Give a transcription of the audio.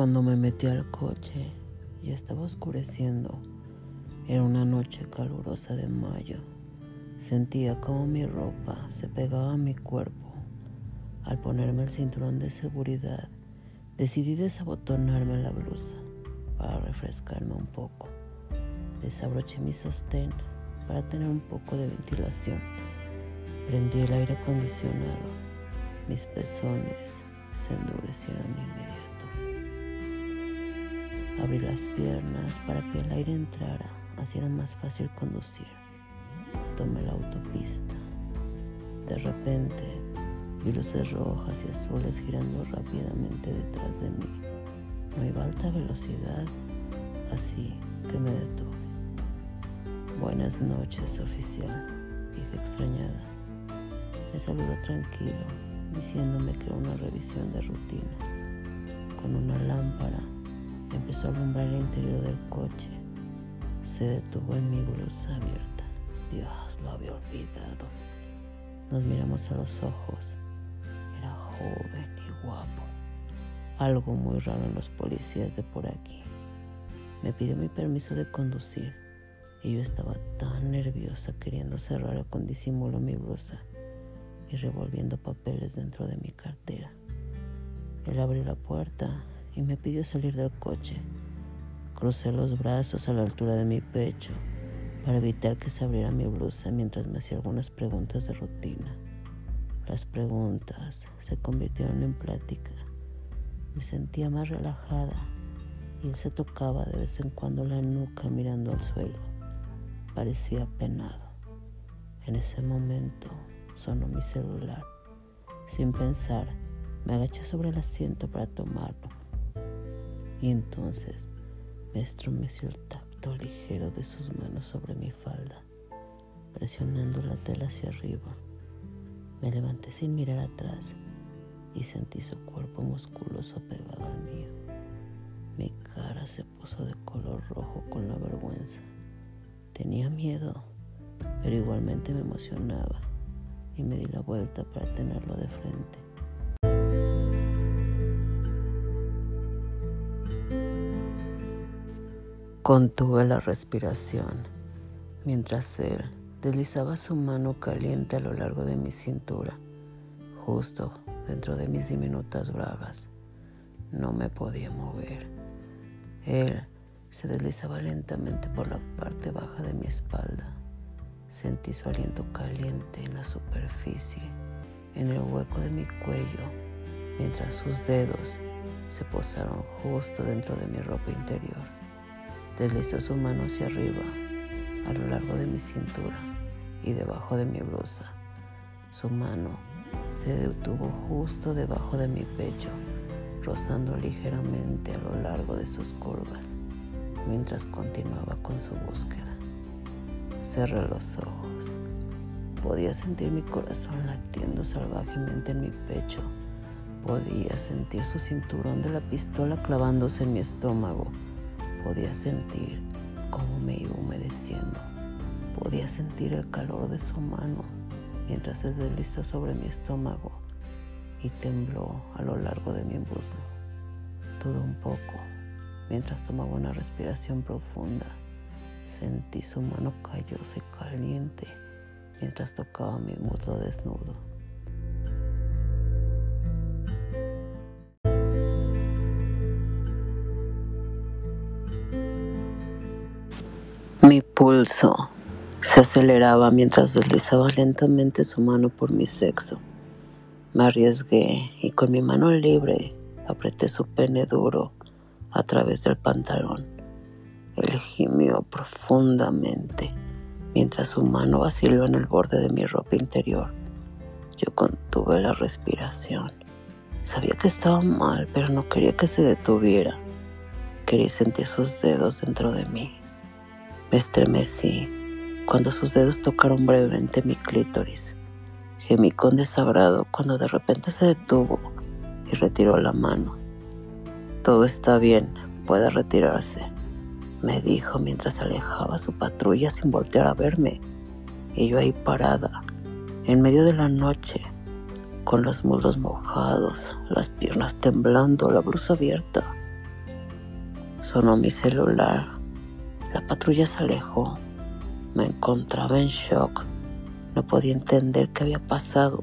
Cuando me metí al coche, ya estaba oscureciendo. Era una noche calurosa de mayo. Sentía como mi ropa se pegaba a mi cuerpo. Al ponerme el cinturón de seguridad, decidí desabotonarme la blusa para refrescarme un poco. Desabroché mi sostén para tener un poco de ventilación. Prendí el aire acondicionado. Mis pezones se endurecieron de inmediato. Abrí las piernas para que el aire entrara, así era más fácil conducir. Tomé la autopista. De repente vi luces rojas y azules girando rápidamente detrás de mí. No iba alta velocidad, así que me detuve. Buenas noches, oficial, dije extrañada. Me saludó tranquilo, diciéndome que era una revisión de rutina. Con una lámpara Empezó a alumbrar el interior del coche. Se detuvo en mi blusa abierta. Dios, lo había olvidado. Nos miramos a los ojos. Era joven y guapo. Algo muy raro en los policías de por aquí. Me pidió mi permiso de conducir y yo estaba tan nerviosa queriendo cerrar con disimulo mi blusa y revolviendo papeles dentro de mi cartera. Él abrió la puerta y me pidió salir del coche. Crucé los brazos a la altura de mi pecho para evitar que se abriera mi blusa mientras me hacía algunas preguntas de rutina. Las preguntas se convirtieron en plática. Me sentía más relajada y él se tocaba de vez en cuando la nuca mirando al suelo. Parecía penado. En ese momento sonó mi celular. Sin pensar, me agaché sobre el asiento para tomarlo y entonces me estremeció el tacto ligero de sus manos sobre mi falda, presionando la tela hacia arriba. Me levanté sin mirar atrás y sentí su cuerpo musculoso pegado al mío. Mi cara se puso de color rojo con la vergüenza. Tenía miedo, pero igualmente me emocionaba y me di la vuelta para tenerlo de frente. Contuve la respiración mientras él deslizaba su mano caliente a lo largo de mi cintura, justo dentro de mis diminutas bragas. No me podía mover. Él se deslizaba lentamente por la parte baja de mi espalda. Sentí su aliento caliente en la superficie, en el hueco de mi cuello, mientras sus dedos se posaron justo dentro de mi ropa interior. Deslizó su mano hacia arriba, a lo largo de mi cintura y debajo de mi blusa. Su mano se detuvo justo debajo de mi pecho, rozando ligeramente a lo largo de sus curvas, mientras continuaba con su búsqueda. Cerré los ojos. Podía sentir mi corazón latiendo salvajemente en mi pecho. Podía sentir su cinturón de la pistola clavándose en mi estómago Podía sentir cómo me iba humedeciendo. Podía sentir el calor de su mano mientras se deslizó sobre mi estómago y tembló a lo largo de mi muslo. Todo un poco, mientras tomaba una respiración profunda, sentí su mano callosa y caliente mientras tocaba mi muslo desnudo. Mi pulso se aceleraba mientras deslizaba lentamente su mano por mi sexo. Me arriesgué y con mi mano libre apreté su pene duro a través del pantalón. Él gimió profundamente mientras su mano vaciló en el borde de mi ropa interior. Yo contuve la respiración. Sabía que estaba mal, pero no quería que se detuviera. Quería sentir sus dedos dentro de mí. Me estremecí cuando sus dedos tocaron brevemente mi clítoris. Gemí con desagrado cuando de repente se detuvo y retiró la mano. Todo está bien, puede retirarse, me dijo mientras alejaba su patrulla sin voltear a verme. Y yo ahí parada, en medio de la noche, con los muslos mojados, las piernas temblando, la blusa abierta. Sonó mi celular. La patrulla se alejó. Me encontraba en shock. No podía entender qué había pasado.